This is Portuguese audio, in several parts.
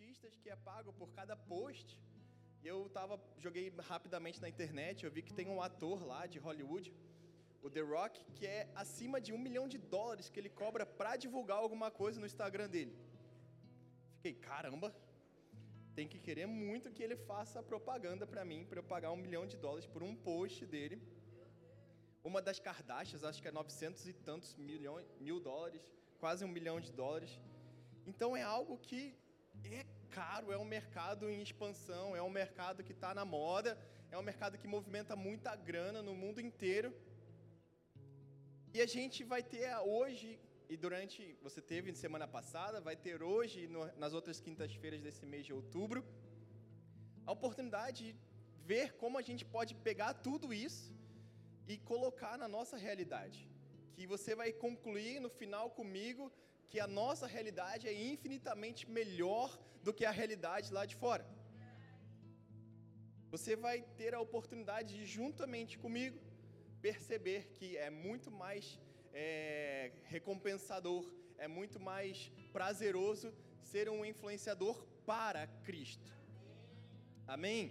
artistas que é pago por cada post. E eu tava, joguei rapidamente na internet, eu vi que tem um ator lá de Hollywood, o The Rock, que é acima de um milhão de dólares que ele cobra para divulgar alguma coisa no Instagram dele. Fiquei, caramba, tem que querer muito que ele faça propaganda para mim, para eu pagar um milhão de dólares por um post dele. Uma das Kardashians, acho que é 900 e tantos milhões, mil dólares, quase um milhão de dólares. Então é algo que é caro, é um mercado em expansão, é um mercado que está na moda, é um mercado que movimenta muita grana no mundo inteiro. E a gente vai ter hoje, e durante, você teve semana passada, vai ter hoje, no, nas outras quintas-feiras desse mês de outubro, a oportunidade de ver como a gente pode pegar tudo isso e colocar na nossa realidade. Que você vai concluir no final comigo que a nossa realidade é infinitamente melhor do que a realidade lá de fora. Você vai ter a oportunidade de, juntamente comigo, perceber que é muito mais é, recompensador, é muito mais prazeroso ser um influenciador para Cristo. Amém?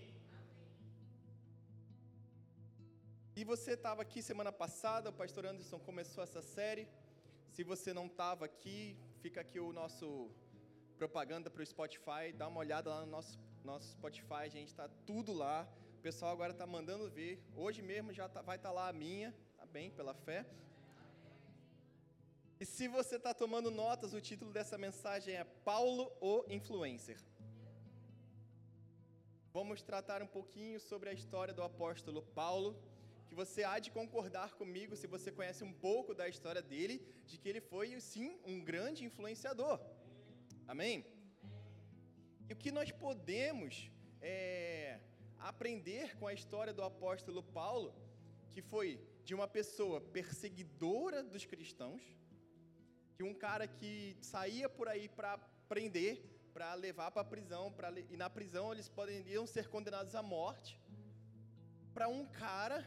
E você estava aqui semana passada, o pastor Anderson começou essa série. Se você não estava aqui, fica aqui o nosso propaganda para o Spotify. Dá uma olhada lá no nosso, nosso Spotify, a gente está tudo lá. O pessoal agora está mandando ver. Hoje mesmo já tá, vai estar tá lá a minha, tá bem, pela fé. E se você está tomando notas, o título dessa mensagem é Paulo, o Influencer. Vamos tratar um pouquinho sobre a história do apóstolo Paulo que você há de concordar comigo, se você conhece um pouco da história dele, de que ele foi, sim, um grande influenciador. Amém? E o que nós podemos é, aprender com a história do apóstolo Paulo, que foi de uma pessoa perseguidora dos cristãos, de um cara que saía por aí para prender, para levar para a prisão, pra, e na prisão eles poderiam ser condenados à morte, para um cara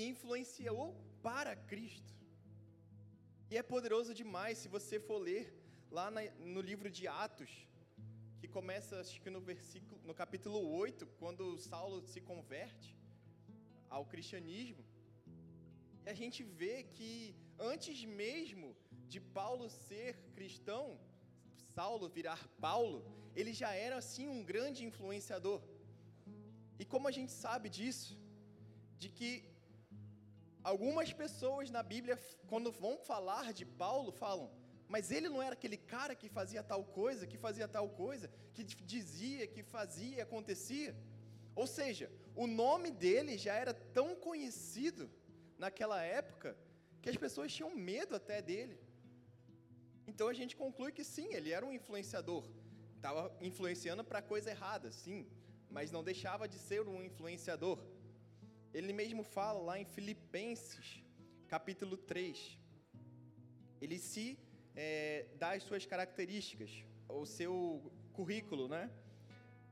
que influenciou para Cristo. E é poderoso demais se você for ler lá na, no livro de Atos, que começa acho que no versículo no capítulo 8, quando Saulo se converte ao cristianismo. E a gente vê que antes mesmo de Paulo ser cristão, Saulo virar Paulo, ele já era assim um grande influenciador. E como a gente sabe disso? De que Algumas pessoas na Bíblia, quando vão falar de Paulo, falam, mas ele não era aquele cara que fazia tal coisa, que fazia tal coisa, que dizia, que fazia, acontecia. Ou seja, o nome dele já era tão conhecido naquela época que as pessoas tinham medo até dele. Então a gente conclui que sim, ele era um influenciador. Estava influenciando para coisa errada, sim, mas não deixava de ser um influenciador. Ele mesmo fala lá em Filipenses, capítulo 3. Ele se é, dá as suas características, o seu currículo, né?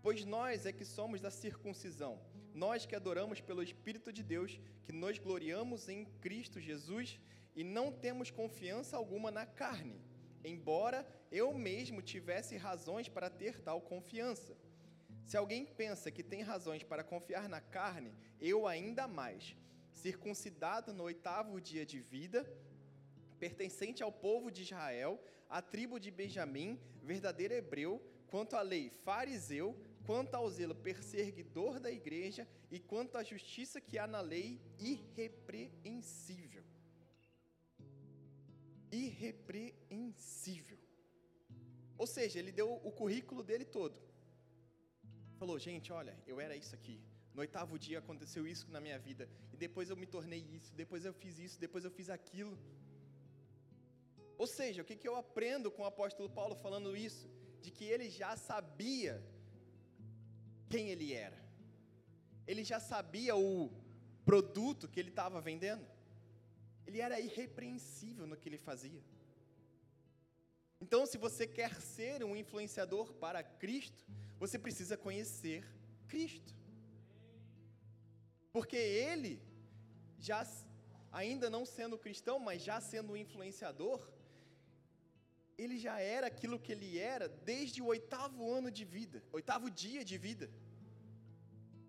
Pois nós é que somos da circuncisão, nós que adoramos pelo Espírito de Deus, que nos gloriamos em Cristo Jesus e não temos confiança alguma na carne, embora eu mesmo tivesse razões para ter tal confiança. Se alguém pensa que tem razões para confiar na carne, eu ainda mais. Circuncidado no oitavo dia de vida, pertencente ao povo de Israel, à tribo de Benjamim, verdadeiro hebreu, quanto à lei, fariseu, quanto ao zelo, perseguidor da igreja, e quanto à justiça que há na lei, irrepreensível. Irrepreensível. Ou seja, ele deu o currículo dele todo. Falou, gente, olha, eu era isso aqui. No oitavo dia aconteceu isso na minha vida. E depois eu me tornei isso, depois eu fiz isso, depois eu fiz aquilo. Ou seja, o que, que eu aprendo com o apóstolo Paulo falando isso? De que ele já sabia quem ele era. Ele já sabia o produto que ele estava vendendo. Ele era irrepreensível no que ele fazia. Então, se você quer ser um influenciador para Cristo, você precisa conhecer Cristo. Porque ele, já ainda não sendo cristão, mas já sendo um influenciador, ele já era aquilo que ele era desde o oitavo ano de vida, oitavo dia de vida.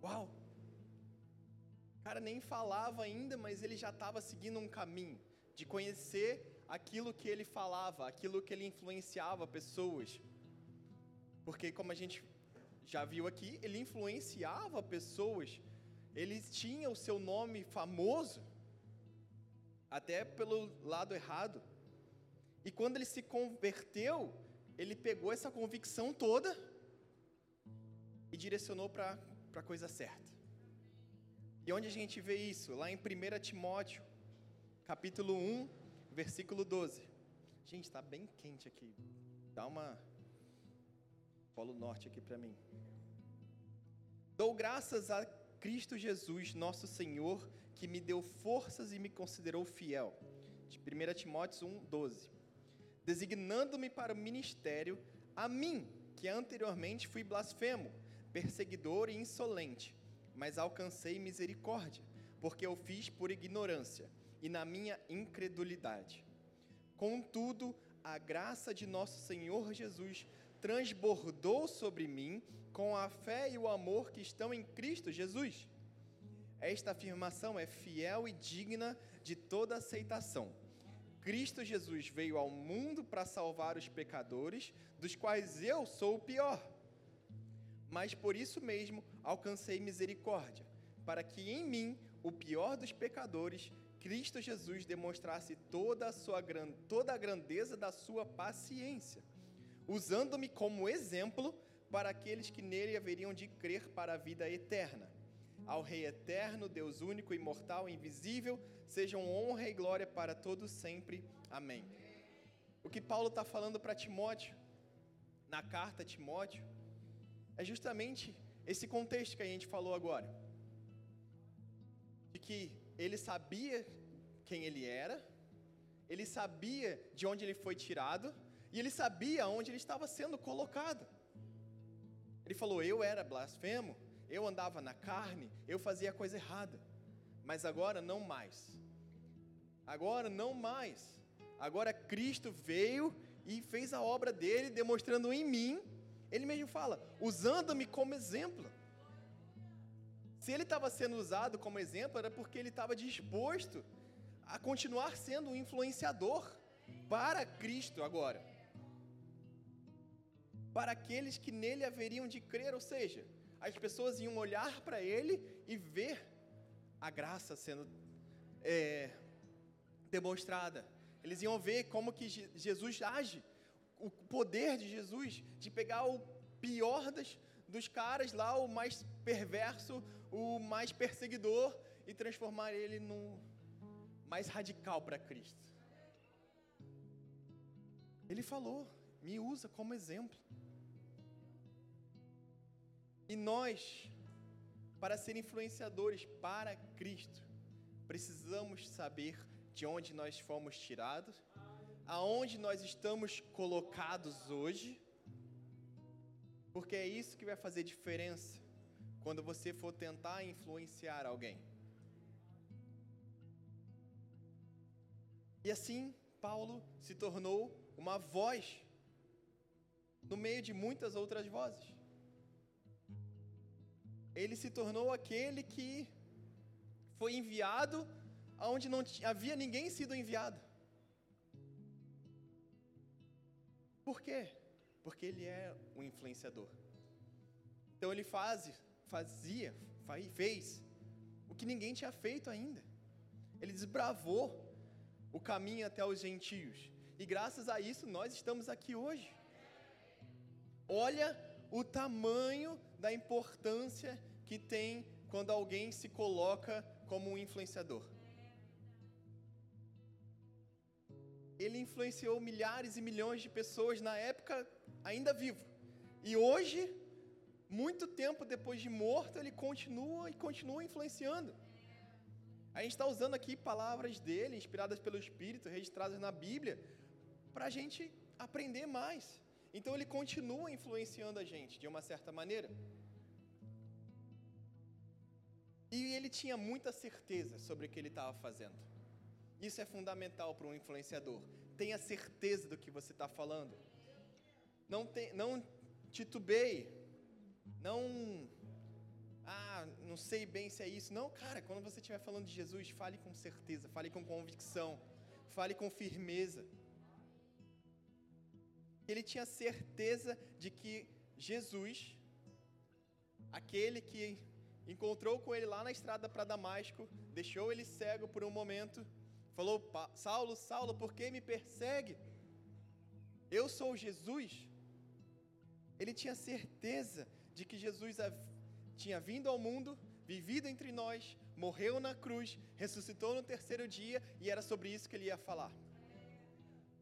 Uau! O cara nem falava ainda, mas ele já estava seguindo um caminho de conhecer aquilo que ele falava, aquilo que ele influenciava pessoas. Porque, como a gente já viu aqui, ele influenciava pessoas, ele tinha o seu nome famoso, até pelo lado errado. E quando ele se converteu, ele pegou essa convicção toda e direcionou para a coisa certa. E onde a gente vê isso? Lá em 1 Timóteo, capítulo 1, versículo 12. Gente, está bem quente aqui. Dá uma Polo Norte aqui para mim. Dou graças a Cristo Jesus, nosso Senhor, que me deu forças e me considerou fiel. De 1 Timóteo 1, 12. Designando-me para o ministério, a mim, que anteriormente fui blasfemo, perseguidor e insolente, mas alcancei misericórdia, porque eu fiz por ignorância e na minha incredulidade. Contudo, a graça de nosso Senhor Jesus transbordou sobre mim com a fé e o amor que estão em Cristo Jesus. Esta afirmação é fiel e digna de toda aceitação. Cristo Jesus veio ao mundo para salvar os pecadores, dos quais eu sou o pior. Mas por isso mesmo alcancei misericórdia, para que em mim, o pior dos pecadores, Cristo Jesus demonstrasse toda a sua toda a grandeza da sua paciência usando-me como exemplo para aqueles que nele haveriam de crer para a vida eterna. Ao Rei eterno, Deus único, imortal, invisível, sejam honra e glória para todos sempre. Amém. O que Paulo está falando para Timóteo, na carta a Timóteo, é justamente esse contexto que a gente falou agora. De que ele sabia quem ele era, ele sabia de onde ele foi tirado, e ele sabia onde ele estava sendo colocado. Ele falou: Eu era blasfemo, eu andava na carne, eu fazia a coisa errada. Mas agora não mais. Agora não mais. Agora Cristo veio e fez a obra dele, demonstrando em mim. Ele mesmo fala: usando-me como exemplo. Se ele estava sendo usado como exemplo, era porque ele estava disposto a continuar sendo um influenciador para Cristo agora para aqueles que nele haveriam de crer, ou seja, as pessoas iam olhar para ele e ver a graça sendo é, demonstrada. Eles iam ver como que Jesus age, o poder de Jesus de pegar o pior das, dos caras lá, o mais perverso, o mais perseguidor, e transformar ele no mais radical para Cristo. Ele falou: me usa como exemplo. E nós, para ser influenciadores para Cristo, precisamos saber de onde nós fomos tirados, aonde nós estamos colocados hoje, porque é isso que vai fazer diferença quando você for tentar influenciar alguém. E assim, Paulo se tornou uma voz no meio de muitas outras vozes ele se tornou aquele que foi enviado aonde não havia ninguém sido enviado. Por quê? Porque ele é um influenciador. Então ele faz, fazia, fez o que ninguém tinha feito ainda. Ele desbravou o caminho até os gentios. E graças a isso nós estamos aqui hoje. Olha o tamanho da importância que tem quando alguém se coloca como um influenciador. Ele influenciou milhares e milhões de pessoas na época ainda vivo. E hoje, muito tempo depois de morto, ele continua e continua influenciando. A gente está usando aqui palavras dele, inspiradas pelo Espírito, registradas na Bíblia, para a gente aprender mais. Então ele continua influenciando a gente de uma certa maneira. E ele tinha muita certeza sobre o que ele estava fazendo. Isso é fundamental para um influenciador. tenha certeza do que você está falando. Não, tem, não titubeie. Não. Ah, não sei bem se é isso. Não, cara, quando você estiver falando de Jesus, fale com certeza, fale com convicção, fale com firmeza. Ele tinha certeza de que Jesus, aquele que encontrou com ele lá na estrada para Damasco, deixou ele cego por um momento, falou: Saulo, Saulo, por que me persegue? Eu sou Jesus. Ele tinha certeza de que Jesus tinha vindo ao mundo, vivido entre nós, morreu na cruz, ressuscitou no terceiro dia e era sobre isso que ele ia falar.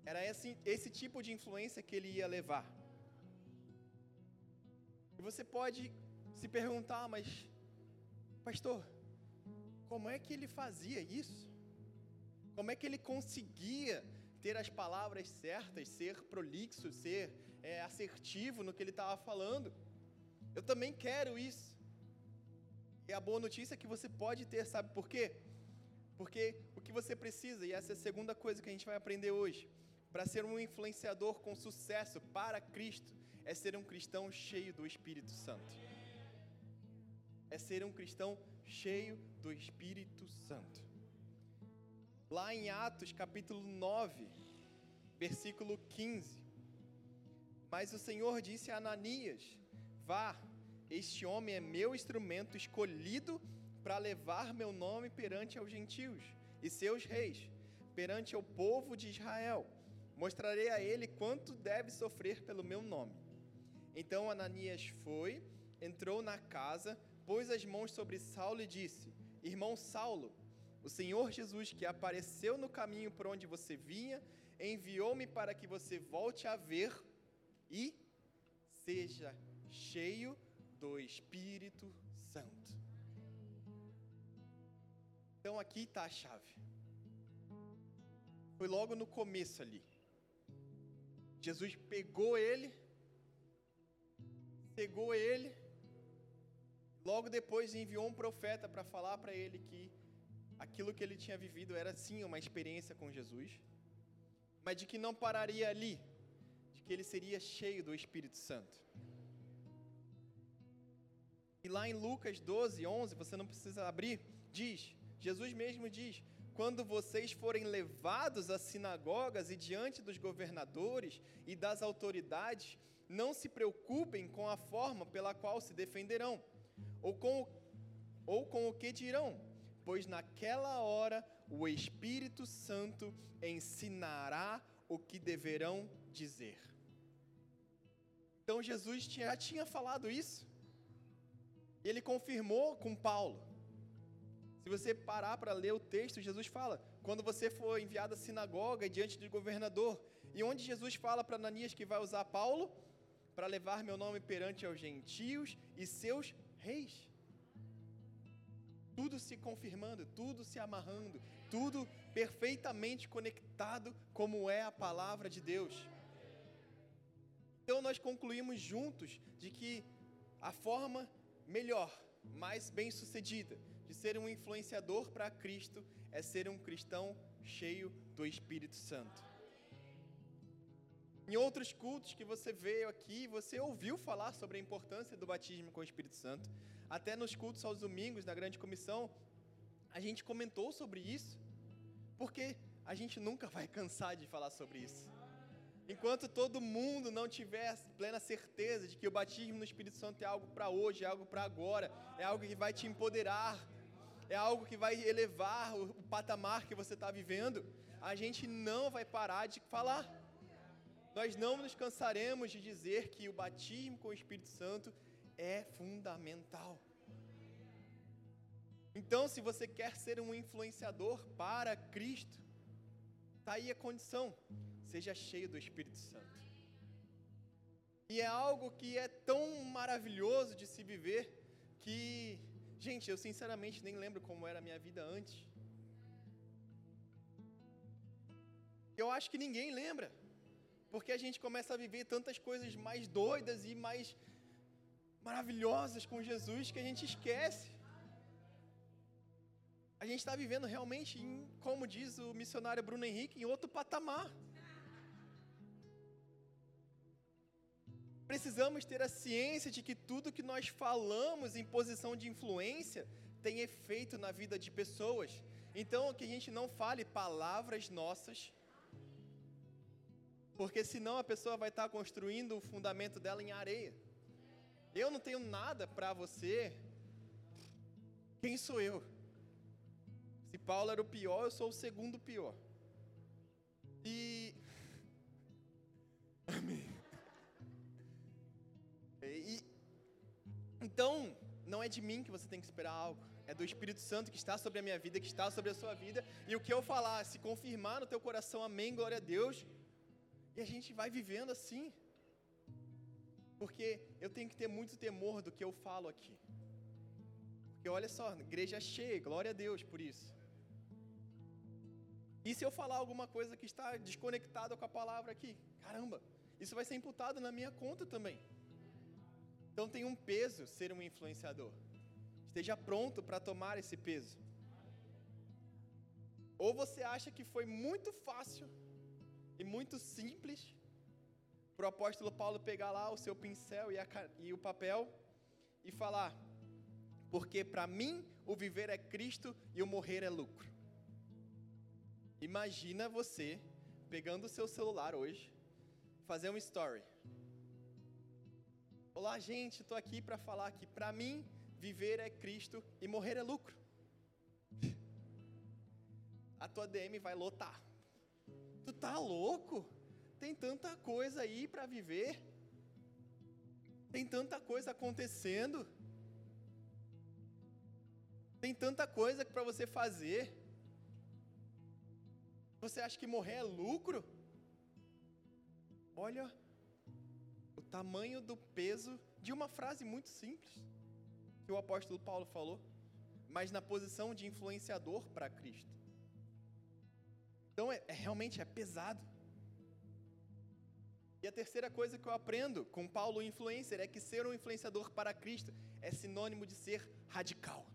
Era esse, esse tipo de influência que ele ia levar. E você pode se perguntar, mas, pastor, como é que ele fazia isso? Como é que ele conseguia ter as palavras certas, ser prolixo, ser é, assertivo no que ele estava falando? Eu também quero isso. E a boa notícia é que você pode ter, sabe por quê? Porque o que você precisa, e essa é a segunda coisa que a gente vai aprender hoje, para ser um influenciador com sucesso para Cristo, é ser um cristão cheio do Espírito Santo. É ser um cristão cheio do Espírito Santo. Lá em Atos capítulo 9, versículo 15. Mas o Senhor disse a Ananias: Vá, este homem é meu instrumento escolhido para levar meu nome perante aos gentios e seus reis, perante o povo de Israel. Mostrarei a ele quanto deve sofrer pelo meu nome. Então Ananias foi, entrou na casa, pôs as mãos sobre Saulo e disse: Irmão Saulo, o Senhor Jesus, que apareceu no caminho por onde você vinha, enviou-me para que você volte a ver e seja cheio do Espírito Santo. Então aqui está a chave. Foi logo no começo ali. Jesus pegou ele, pegou ele, logo depois enviou um profeta para falar para ele que aquilo que ele tinha vivido era sim uma experiência com Jesus, mas de que não pararia ali, de que ele seria cheio do Espírito Santo. E lá em Lucas 12, 11, você não precisa abrir, diz, Jesus mesmo diz: quando vocês forem levados às sinagogas e diante dos governadores e das autoridades, não se preocupem com a forma pela qual se defenderão, ou com, ou com o que dirão, pois naquela hora o Espírito Santo ensinará o que deverão dizer. Então Jesus já tinha falado isso. Ele confirmou com Paulo. Se você parar para ler o texto, Jesus fala: quando você for enviado à sinagoga diante do governador, e onde Jesus fala para Ananias que vai usar Paulo para levar meu nome perante aos gentios e seus reis. Tudo se confirmando, tudo se amarrando, tudo perfeitamente conectado, como é a palavra de Deus. Então nós concluímos juntos de que a forma melhor, mais bem-sucedida de ser um influenciador para Cristo é ser um cristão cheio do Espírito Santo. Em outros cultos que você veio aqui, você ouviu falar sobre a importância do batismo com o Espírito Santo. Até nos cultos aos domingos, na grande comissão, a gente comentou sobre isso, porque a gente nunca vai cansar de falar sobre isso. Enquanto todo mundo não tiver plena certeza de que o batismo no Espírito Santo é algo para hoje, é algo para agora, é algo que vai te empoderar, é algo que vai elevar o, o patamar que você está vivendo, a gente não vai parar de falar. Nós não nos cansaremos de dizer que o batismo com o Espírito Santo é fundamental. Então, se você quer ser um influenciador para Cristo, está aí a condição seja cheio do Espírito Santo. E é algo que é tão maravilhoso de se viver que, gente, eu sinceramente nem lembro como era a minha vida antes. Eu acho que ninguém lembra, porque a gente começa a viver tantas coisas mais doidas e mais maravilhosas com Jesus que a gente esquece. A gente está vivendo realmente, em, como diz o missionário Bruno Henrique, em outro patamar. Precisamos ter a ciência de que tudo que nós falamos em posição de influência tem efeito na vida de pessoas. Então, que a gente não fale palavras nossas, porque senão a pessoa vai estar construindo o fundamento dela em areia. Eu não tenho nada para você. Quem sou eu? Se Paulo era o pior, eu sou o segundo pior. E. então, não é de mim que você tem que esperar algo. É do Espírito Santo que está sobre a minha vida, que está sobre a sua vida. E o que eu falar, se confirmar no teu coração, amém, glória a Deus. E a gente vai vivendo assim. Porque eu tenho que ter muito temor do que eu falo aqui. Porque olha só, igreja cheia, glória a Deus por isso. E se eu falar alguma coisa que está desconectada com a palavra aqui? Caramba, isso vai ser imputado na minha conta também. Então tem um peso ser um influenciador. Esteja pronto para tomar esse peso. Ou você acha que foi muito fácil e muito simples para o apóstolo Paulo pegar lá o seu pincel e, a, e o papel e falar: porque para mim o viver é Cristo e o morrer é lucro. Imagina você pegando o seu celular hoje, fazer um story. Olá, gente, estou aqui para falar que para mim viver é Cristo e morrer é lucro. A tua DM vai lotar. Tu tá louco? Tem tanta coisa aí para viver. Tem tanta coisa acontecendo. Tem tanta coisa para você fazer. Você acha que morrer é lucro? Olha tamanho do peso de uma frase muito simples que o apóstolo Paulo falou, mas na posição de influenciador para Cristo. Então é, é, realmente é pesado. E a terceira coisa que eu aprendo com Paulo influencer é que ser um influenciador para Cristo é sinônimo de ser radical.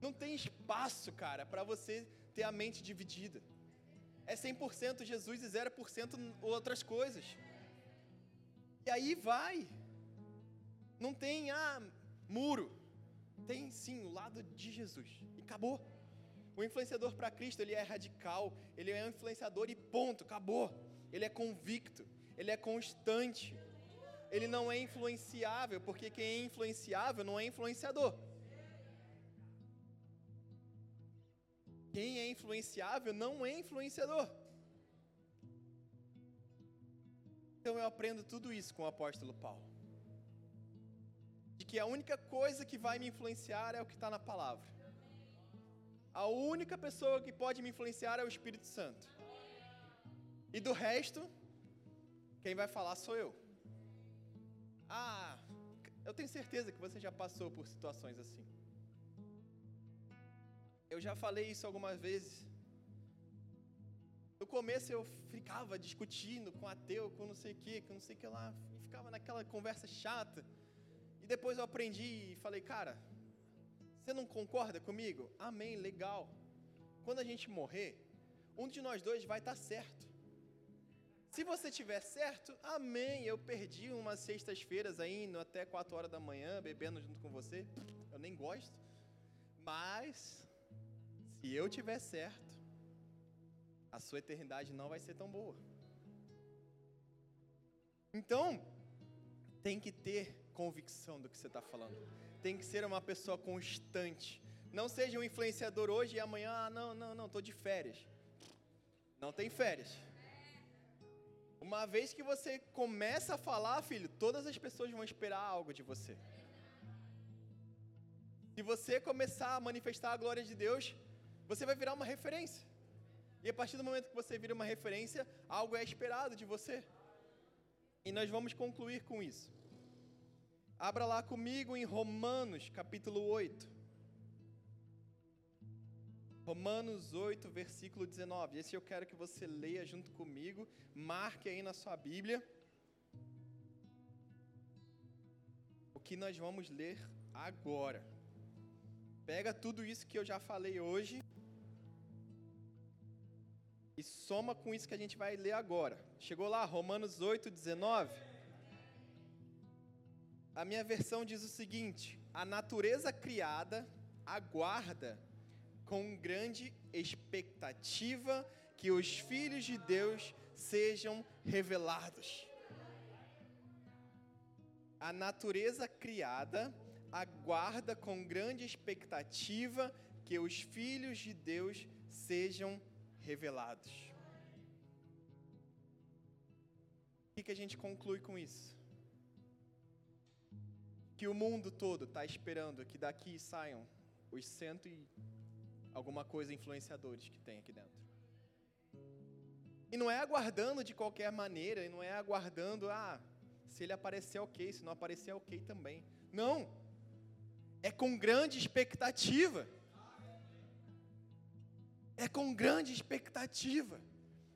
Não tem espaço, cara, para você ter a mente dividida. É 100% Jesus e 0% outras coisas. E aí vai. Não tem, ah, muro. Tem sim o lado de Jesus. E acabou. O influenciador para Cristo, ele é radical, ele é um influenciador e ponto, acabou. Ele é convicto, ele é constante. Ele não é influenciável, porque quem é influenciável não é influenciador. Quem é influenciável não é influenciador. Então eu aprendo tudo isso com o apóstolo Paulo de que a única coisa que vai me influenciar é o que está na palavra. A única pessoa que pode me influenciar é o Espírito Santo. E do resto, quem vai falar sou eu. Ah, eu tenho certeza que você já passou por situações assim. Eu já falei isso algumas vezes. No começo eu ficava discutindo com ateu, com não sei o que, com não sei o que lá, e ficava naquela conversa chata depois eu aprendi e falei, cara, você não concorda comigo? Amém, legal. Quando a gente morrer, um de nós dois vai estar tá certo. Se você tiver certo, amém. Eu perdi umas sextas-feiras aí, até 4 horas da manhã, bebendo junto com você. Eu nem gosto. Mas, se eu tiver certo, a sua eternidade não vai ser tão boa. Então, tem que ter convicção do que você está falando. Tem que ser uma pessoa constante. Não seja um influenciador hoje e amanhã, ah, não, não, não, estou de férias. Não tem férias. Uma vez que você começa a falar, filho, todas as pessoas vão esperar algo de você. Se você começar a manifestar a glória de Deus, você vai virar uma referência. E a partir do momento que você vira uma referência, algo é esperado de você. E nós vamos concluir com isso. Abra lá comigo em Romanos, capítulo 8. Romanos 8, versículo 19. Esse eu quero que você leia junto comigo. Marque aí na sua Bíblia. O que nós vamos ler agora. Pega tudo isso que eu já falei hoje e soma com isso que a gente vai ler agora. Chegou lá, Romanos 8, 19. A minha versão diz o seguinte: a natureza criada aguarda com grande expectativa que os filhos de Deus sejam revelados. A natureza criada aguarda com grande expectativa que os filhos de Deus sejam revelados. O que a gente conclui com isso? Que o mundo todo está esperando que daqui saiam os cento e alguma coisa influenciadores que tem aqui dentro. E não é aguardando de qualquer maneira, e não é aguardando, ah, se ele aparecer ok, se não aparecer ok também. Não. É com grande expectativa. É com grande expectativa.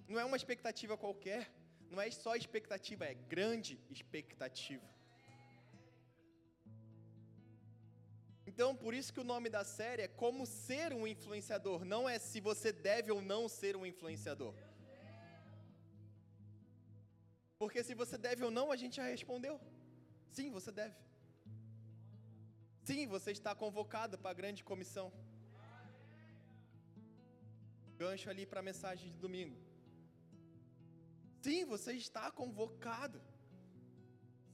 Não é uma expectativa qualquer. Não é só expectativa, é grande expectativa. Então, por isso que o nome da série é Como Ser um Influenciador. Não é se você deve ou não ser um influenciador. Porque se você deve ou não, a gente já respondeu. Sim, você deve. Sim, você está convocado para a grande comissão. Gancho ali para a mensagem de domingo. Sim, você está convocado.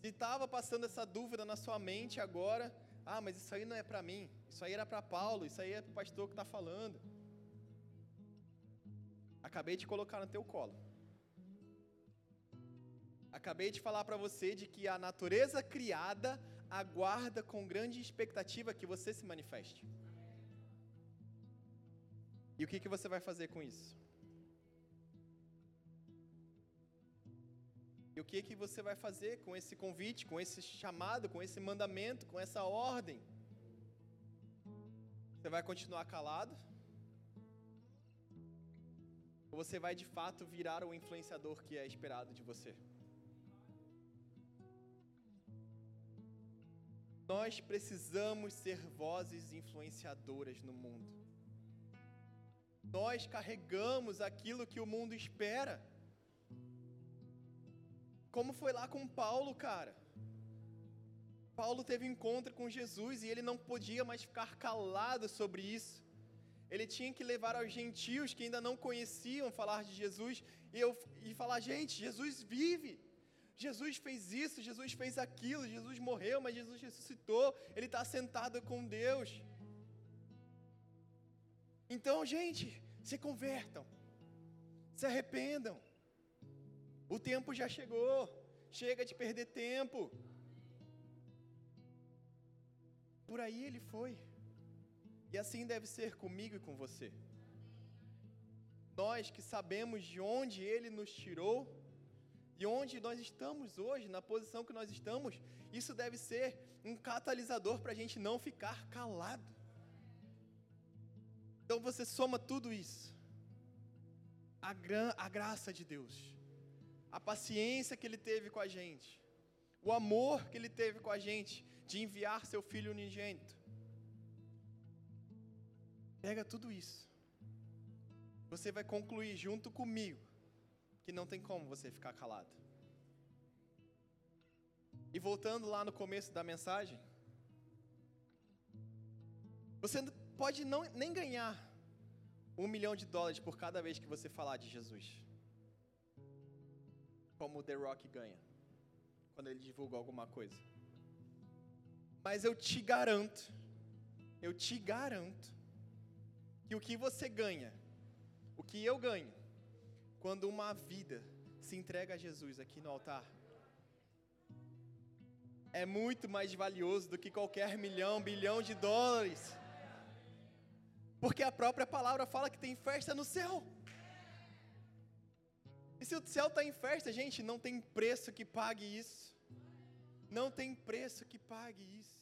Se estava passando essa dúvida na sua mente agora, ah, mas isso aí não é para mim, isso aí era para Paulo, isso aí é para o pastor que está falando. Acabei de colocar no teu colo. Acabei de falar para você de que a natureza criada aguarda com grande expectativa que você se manifeste. E o que, que você vai fazer com isso? E o que, que você vai fazer com esse convite, com esse chamado, com esse mandamento, com essa ordem? Você vai continuar calado? Ou você vai de fato virar o influenciador que é esperado de você? Nós precisamos ser vozes influenciadoras no mundo. Nós carregamos aquilo que o mundo espera. Como foi lá com Paulo, cara. Paulo teve um encontro com Jesus e ele não podia mais ficar calado sobre isso. Ele tinha que levar aos gentios que ainda não conheciam falar de Jesus e, eu, e falar: gente, Jesus vive. Jesus fez isso, Jesus fez aquilo, Jesus morreu, mas Jesus ressuscitou, ele está sentado com Deus. Então, gente, se convertam, se arrependam. O tempo já chegou, chega de perder tempo. Por aí ele foi. E assim deve ser comigo e com você. Nós que sabemos de onde ele nos tirou e onde nós estamos hoje, na posição que nós estamos, isso deve ser um catalisador para a gente não ficar calado. Então você soma tudo isso. A, gra a graça de Deus, a paciência que Ele teve com a gente, o amor que Ele teve com a gente de enviar Seu Filho unigênito. Pega tudo isso. Você vai concluir junto comigo que não tem como você ficar calado. E voltando lá no começo da mensagem, você pode não, nem ganhar um milhão de dólares por cada vez que você falar de Jesus. Como o The Rock ganha, quando ele divulga alguma coisa. Mas eu te garanto, eu te garanto, que o que você ganha, o que eu ganho, quando uma vida se entrega a Jesus aqui no altar, é muito mais valioso do que qualquer milhão, bilhão de dólares. Porque a própria palavra fala que tem festa no céu. E se o céu está em festa, gente, não tem preço que pague isso. Não tem preço que pague isso.